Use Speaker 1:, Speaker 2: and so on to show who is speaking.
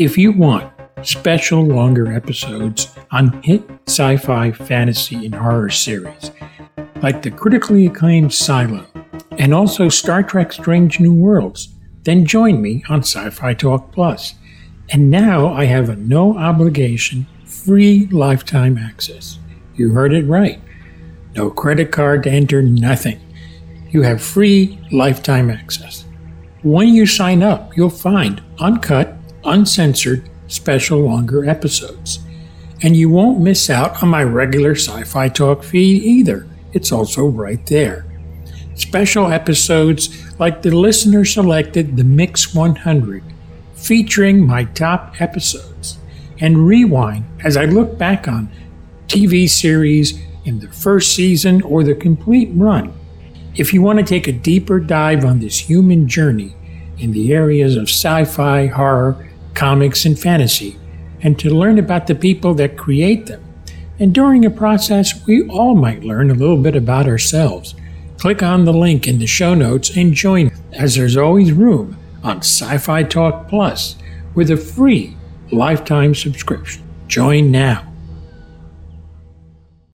Speaker 1: If you want special longer episodes on hit sci fi, fantasy, and horror series, like the critically acclaimed Silo, and also Star Trek Strange New Worlds, then join me on Sci Fi Talk Plus. And now I have a no obligation, free lifetime access. You heard it right. No credit card to enter, nothing. You have free lifetime access. When you sign up, you'll find uncut, uncensored, special longer episodes. And you won't miss out on my regular sci fi talk feed either. It's also right there. Special episodes like the listener selected The Mix 100, featuring my top episodes, and Rewind as I look back on TV series in the first season or the complete run. If you want to take a deeper dive on this human journey in the areas of sci fi, horror, comics, and fantasy, and to learn about the people that create them. And during a process, we all might learn a little bit about ourselves. Click on the link in the show notes and join, as there's always room on Sci Fi Talk Plus with a free lifetime subscription. Join now.